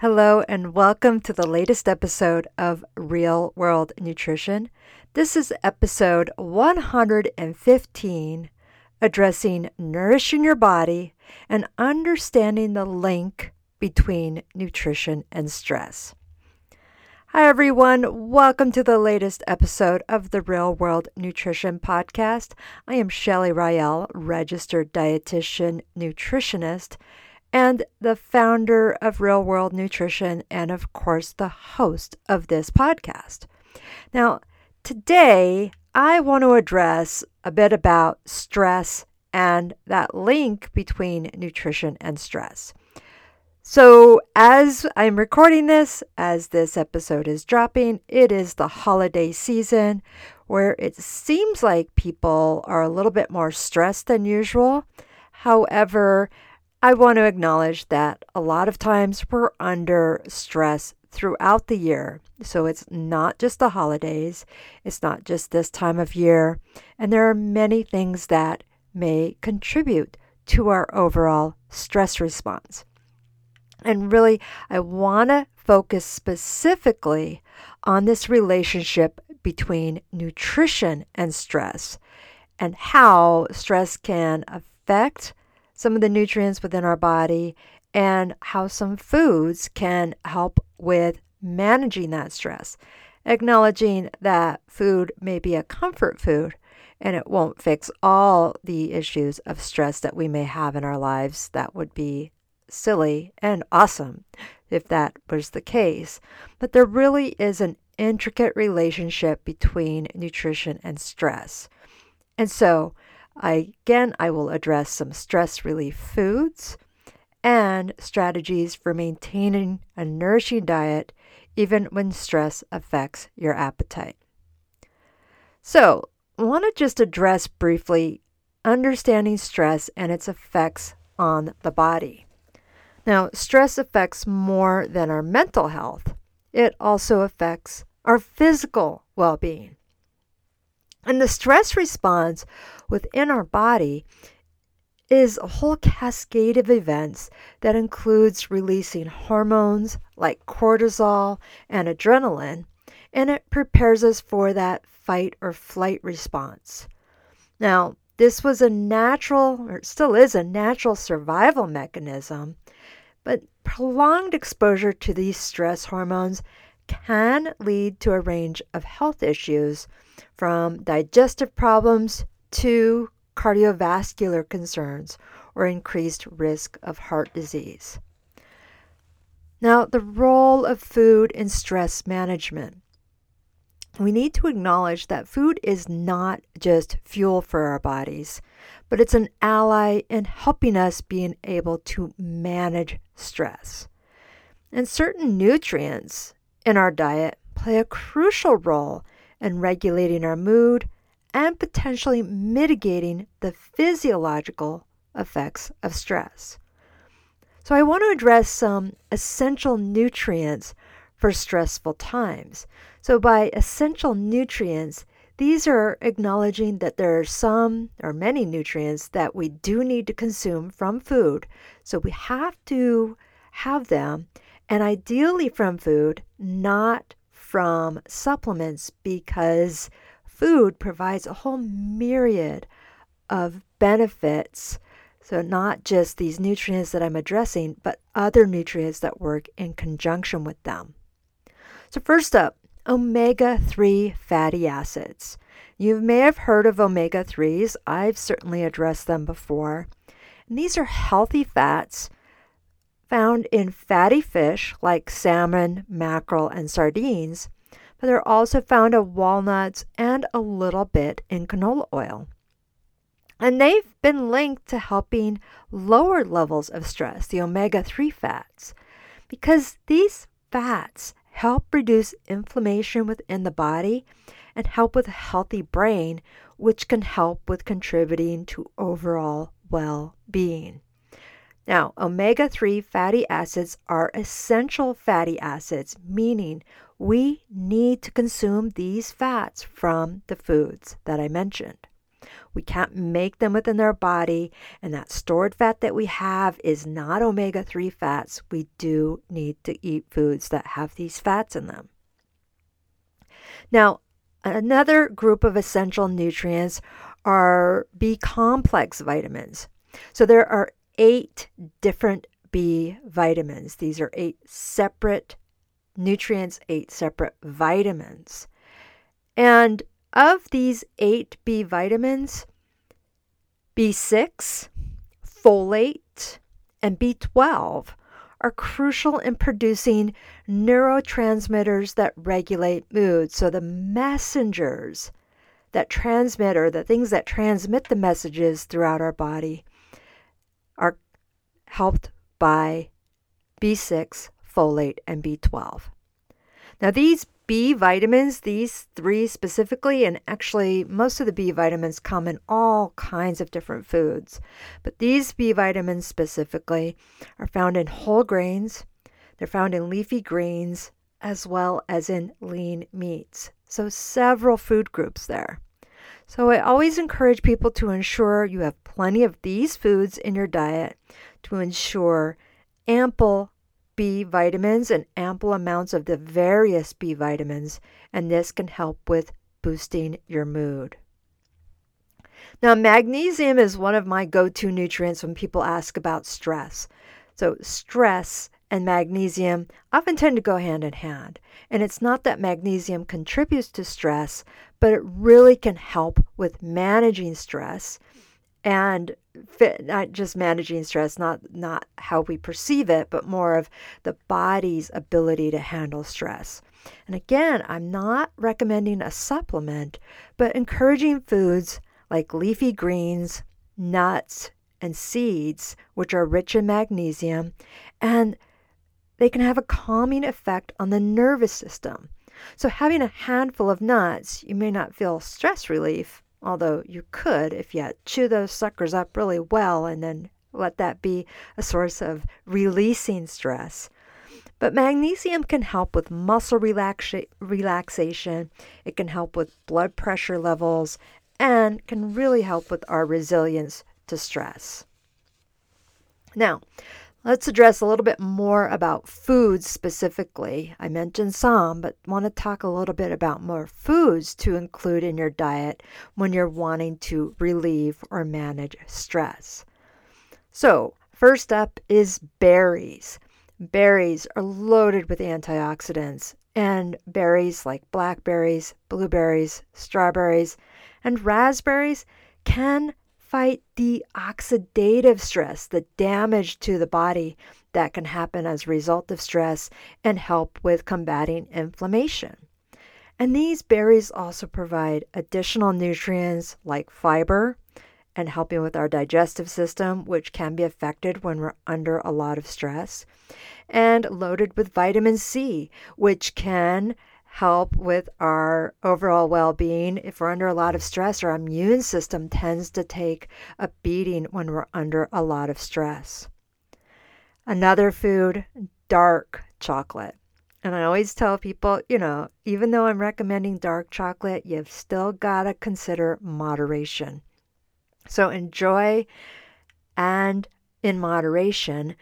Hello, and welcome to the latest episode of Real World Nutrition. This is episode 115 addressing nourishing your body and understanding the link between nutrition and stress. Hi, everyone. Welcome to the latest episode of the Real World Nutrition Podcast. I am Shelly Rael, registered dietitian nutritionist and the founder of Real World Nutrition, and of course, the host of this podcast. Now, today I want to address a bit about stress and that link between nutrition and stress. So, as I'm recording this, as this episode is dropping, it is the holiday season where it seems like people are a little bit more stressed than usual. However, I want to acknowledge that a lot of times we're under stress throughout the year. So it's not just the holidays, it's not just this time of year, and there are many things that may contribute to our overall stress response. And really, I want to focus specifically on this relationship between nutrition and stress and how stress can affect some of the nutrients within our body and how some foods can help with managing that stress. Acknowledging that food may be a comfort food and it won't fix all the issues of stress that we may have in our lives. That would be silly and awesome if that was the case. But there really is an intricate relationship between nutrition and stress. And so, I, again, I will address some stress relief foods and strategies for maintaining a nourishing diet even when stress affects your appetite. So, I want to just address briefly understanding stress and its effects on the body. Now, stress affects more than our mental health, it also affects our physical well being. And the stress response within our body is a whole cascade of events that includes releasing hormones like cortisol and adrenaline, and it prepares us for that fight or flight response. Now, this was a natural, or still is a natural survival mechanism, but prolonged exposure to these stress hormones can lead to a range of health issues from digestive problems to cardiovascular concerns or increased risk of heart disease. Now, the role of food in stress management. We need to acknowledge that food is not just fuel for our bodies, but it's an ally in helping us being able to manage stress. And certain nutrients in our diet play a crucial role in regulating our mood and potentially mitigating the physiological effects of stress. So, I want to address some essential nutrients for stressful times. So, by essential nutrients, these are acknowledging that there are some or many nutrients that we do need to consume from food. So, we have to have them, and ideally from food, not from supplements because food provides a whole myriad of benefits. So, not just these nutrients that I'm addressing, but other nutrients that work in conjunction with them. So, first up, omega 3 fatty acids. You may have heard of omega 3s. I've certainly addressed them before. And these are healthy fats found in fatty fish like salmon, mackerel, and sardines, but they're also found in walnuts and a little bit in canola oil. And they've been linked to helping lower levels of stress, the omega 3 fats, because these fats help reduce inflammation within the body and help with a healthy brain, which can help with contributing to overall well being. Now, omega 3 fatty acids are essential fatty acids, meaning we need to consume these fats from the foods that I mentioned. We can't make them within our body, and that stored fat that we have is not omega 3 fats. We do need to eat foods that have these fats in them. Now, another group of essential nutrients are B complex vitamins. So there are eight different B vitamins. These are eight separate nutrients, eight separate vitamins. And of these eight B vitamins, B6, folate, and B12 are crucial in producing neurotransmitters that regulate mood. So the messengers that transmit, or the things that transmit the messages throughout our body, are helped by B6, folate, and B12. Now, these B vitamins, these three specifically, and actually most of the B vitamins come in all kinds of different foods, but these B vitamins specifically are found in whole grains, they're found in leafy greens, as well as in lean meats. So, several food groups there. So, I always encourage people to ensure you have plenty of these foods in your diet to ensure ample B vitamins and ample amounts of the various B vitamins, and this can help with boosting your mood. Now, magnesium is one of my go to nutrients when people ask about stress. So, stress and magnesium often tend to go hand in hand. And it's not that magnesium contributes to stress, but it really can help with managing stress and fit, not just managing stress, not not how we perceive it, but more of the body's ability to handle stress. And again, I'm not recommending a supplement, but encouraging foods like leafy greens, nuts, and seeds, which are rich in magnesium, and they can have a calming effect on the nervous system. So, having a handful of nuts, you may not feel stress relief, although you could if you chew those suckers up really well and then let that be a source of releasing stress. But magnesium can help with muscle relaxa- relaxation, it can help with blood pressure levels, and can really help with our resilience to stress. Now, Let's address a little bit more about foods specifically. I mentioned some, but want to talk a little bit about more foods to include in your diet when you're wanting to relieve or manage stress. So, first up is berries. Berries are loaded with antioxidants, and berries like blackberries, blueberries, strawberries, and raspberries can fight the oxidative stress, the damage to the body that can happen as a result of stress, and help with combating inflammation. And these berries also provide additional nutrients like fiber and helping with our digestive system, which can be affected when we're under a lot of stress, and loaded with vitamin C, which can help with our overall well being. If we're under a lot of stress, our immune system tends to take a beating when we're under a lot of stress. Another food, dark chocolate. And I always tell people, you know, even though I'm recommending dark chocolate, you've still got to consider moderation. So enjoy and in moderation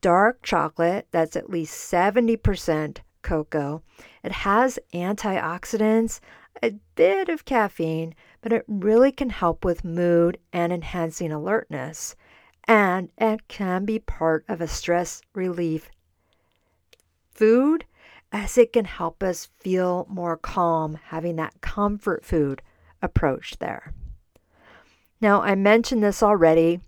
dark chocolate that's at least 70% cocoa. It has antioxidants, a bit of caffeine, but it really can help with mood and enhancing alertness. And it can be part of a stress relief food as it can help us feel more calm, having that comfort food approach there. Now, I mentioned this already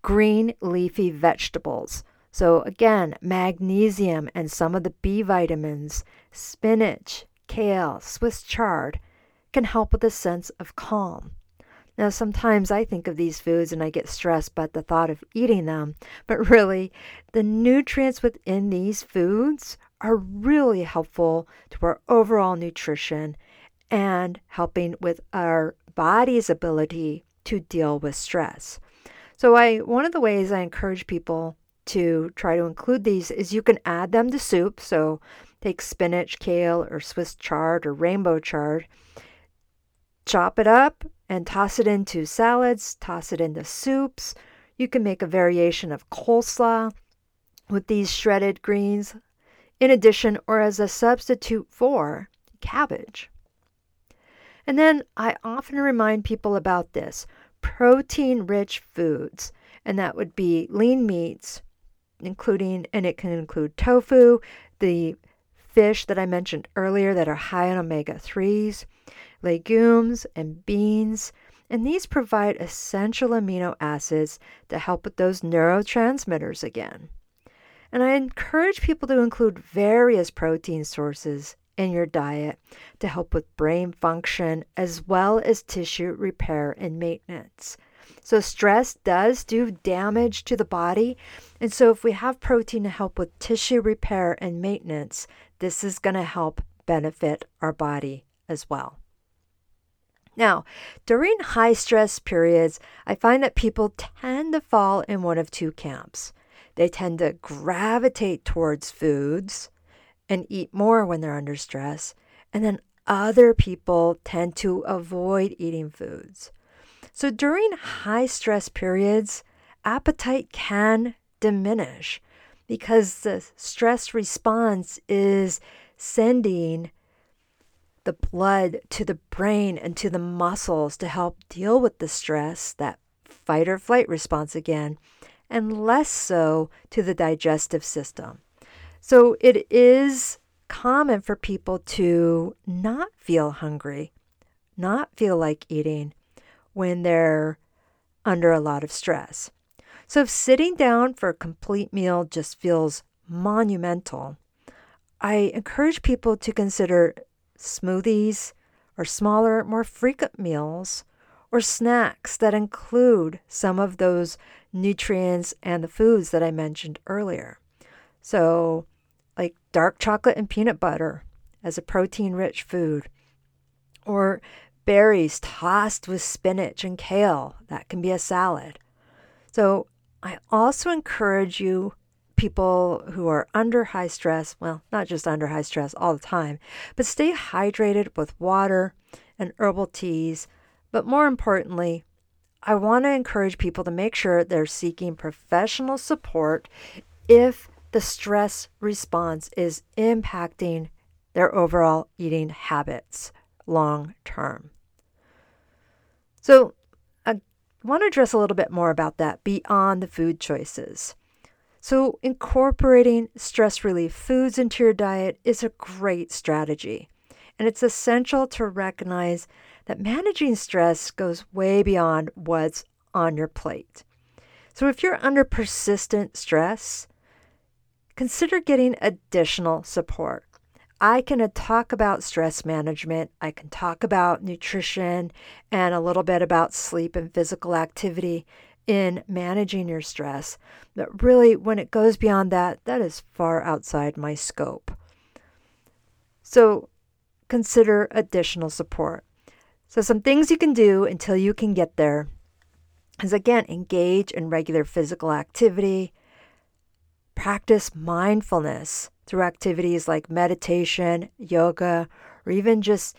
green leafy vegetables. So, again, magnesium and some of the B vitamins, spinach, kale, Swiss chard can help with a sense of calm. Now, sometimes I think of these foods and I get stressed by the thought of eating them, but really, the nutrients within these foods are really helpful to our overall nutrition and helping with our body's ability to deal with stress. So, I one of the ways I encourage people to try to include these is you can add them to soup. So take spinach, kale, or Swiss chard or rainbow chard. chop it up and toss it into salads, toss it into soups. You can make a variation of coleslaw with these shredded greens in addition or as a substitute for cabbage. And then I often remind people about this protein rich foods, and that would be lean meats, including, and it can include tofu, the fish that I mentioned earlier that are high in omega 3s, legumes, and beans. And these provide essential amino acids to help with those neurotransmitters again. And I encourage people to include various protein sources in your diet to help with brain function as well as tissue repair and maintenance. So, stress does do damage to the body. And so, if we have protein to help with tissue repair and maintenance, this is going to help benefit our body as well. Now, during high stress periods, I find that people tend to fall in one of two camps. They tend to gravitate towards foods and eat more when they're under stress. And then other people tend to avoid eating foods. So during high stress periods, appetite can diminish because the stress response is sending the blood to the brain and to the muscles to help deal with the stress, that fight or flight response again, and less so to the digestive system. So it is common for people to not feel hungry, not feel like eating when they're under a lot of stress. So if sitting down for a complete meal just feels monumental, I encourage people to consider smoothies or smaller, more frequent meals or snacks that include some of those nutrients and the foods that I mentioned earlier. So, like dark chocolate and peanut butter as a protein rich food, or berries tossed with spinach and kale. That can be a salad. So, I also encourage you, people who are under high stress, well, not just under high stress all the time, but stay hydrated with water and herbal teas. But more importantly, I want to encourage people to make sure they're seeking professional support if the stress response is impacting their overall eating habits long term. So, I want to address a little bit more about that beyond the food choices. So, incorporating stress relief foods into your diet is a great strategy. And it's essential to recognize that managing stress goes way beyond what's on your plate. So, if you're under persistent stress, consider getting additional support. I can uh, talk about stress management, I can talk about nutrition, and a little bit about sleep and physical activity in managing your stress. But really, when it goes beyond that, that is far outside my scope. So consider additional support. So, some things you can do until you can get there is again, engage in regular physical activity, Practice mindfulness through activities like meditation, yoga, or even just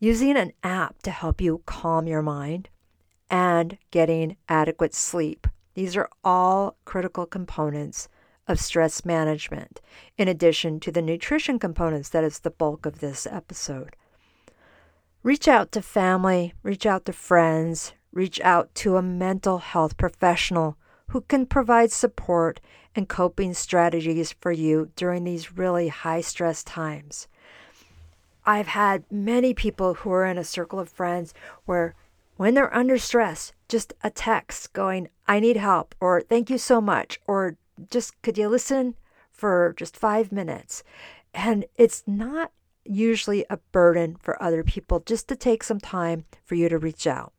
using an app to help you calm your mind and getting adequate sleep. These are all critical components of stress management, in addition to the nutrition components that is the bulk of this episode. Reach out to family, reach out to friends, reach out to a mental health professional who can provide support and coping strategies for you during these really high stress times. I've had many people who are in a circle of friends where when they're under stress, just a text going, I need help, or thank you so much, or just could you listen for just five minutes? And it's not usually a burden for other people just to take some time for you to reach out.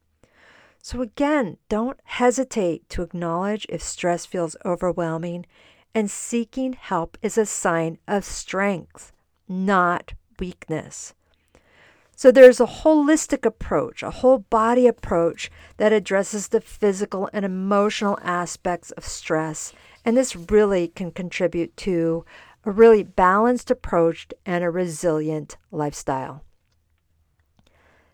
So, again, don't hesitate to acknowledge if stress feels overwhelming, and seeking help is a sign of strength, not weakness. So, there's a holistic approach, a whole body approach that addresses the physical and emotional aspects of stress. And this really can contribute to a really balanced approach and a resilient lifestyle.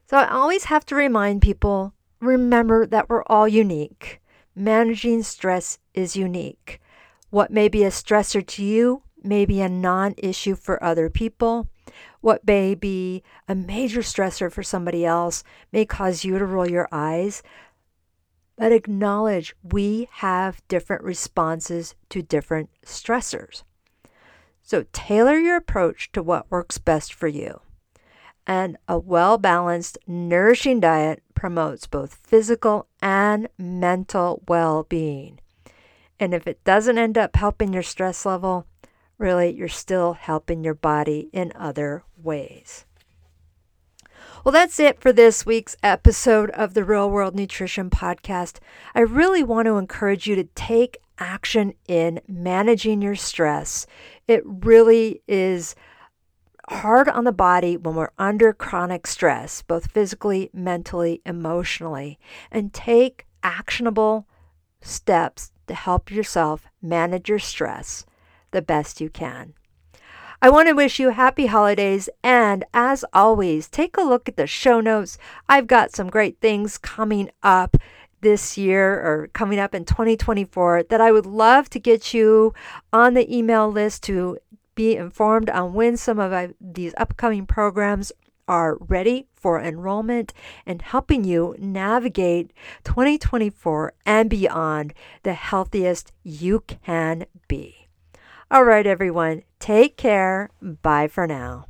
So I always have to remind people remember that we're all unique. Managing stress is unique. What may be a stressor to you may be a non issue for other people. What may be a major stressor for somebody else may cause you to roll your eyes. But acknowledge we have different responses to different stressors. So tailor your approach to what works best for you. And a well balanced, nourishing diet promotes both physical and mental well being. And if it doesn't end up helping your stress level, really you're still helping your body in other ways. Well, that's it for this week's episode of the Real World Nutrition Podcast. I really want to encourage you to take action in managing your stress. It really is hard on the body when we're under chronic stress, both physically, mentally, emotionally, and take actionable steps to help yourself manage your stress the best you can. I want to wish you happy holidays. And as always, take a look at the show notes. I've got some great things coming up this year or coming up in 2024 that I would love to get you on the email list to be informed on when some of uh, these upcoming programs are ready for enrollment and helping you navigate 2024 and beyond the healthiest you can be. All right, everyone, take care. Bye for now.